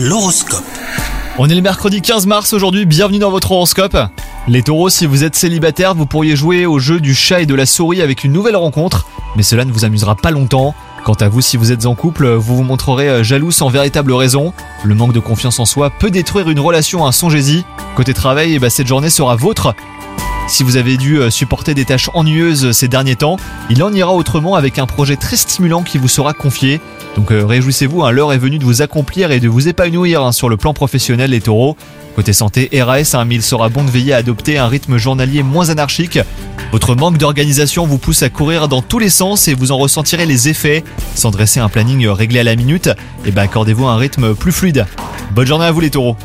L'horoscope. On est le mercredi 15 mars aujourd'hui, bienvenue dans votre horoscope. Les taureaux, si vous êtes célibataire, vous pourriez jouer au jeu du chat et de la souris avec une nouvelle rencontre, mais cela ne vous amusera pas longtemps. Quant à vous, si vous êtes en couple, vous vous montrerez jaloux sans véritable raison. Le manque de confiance en soi peut détruire une relation, un songez-y. Côté travail, eh ben, cette journée sera vôtre. Si vous avez dû euh, supporter des tâches ennuyeuses ces derniers temps, il en ira autrement avec un projet très stimulant qui vous sera confié. Donc euh, réjouissez-vous, hein, l'heure est venue de vous accomplir et de vous épanouir hein, sur le plan professionnel les taureaux. Côté santé, RAS, hein, il sera bon de veiller à adopter un rythme journalier moins anarchique. Votre manque d'organisation vous pousse à courir dans tous les sens et vous en ressentirez les effets. Sans dresser un planning réglé à la minute, et ben accordez-vous un rythme plus fluide. Bonne journée à vous les taureaux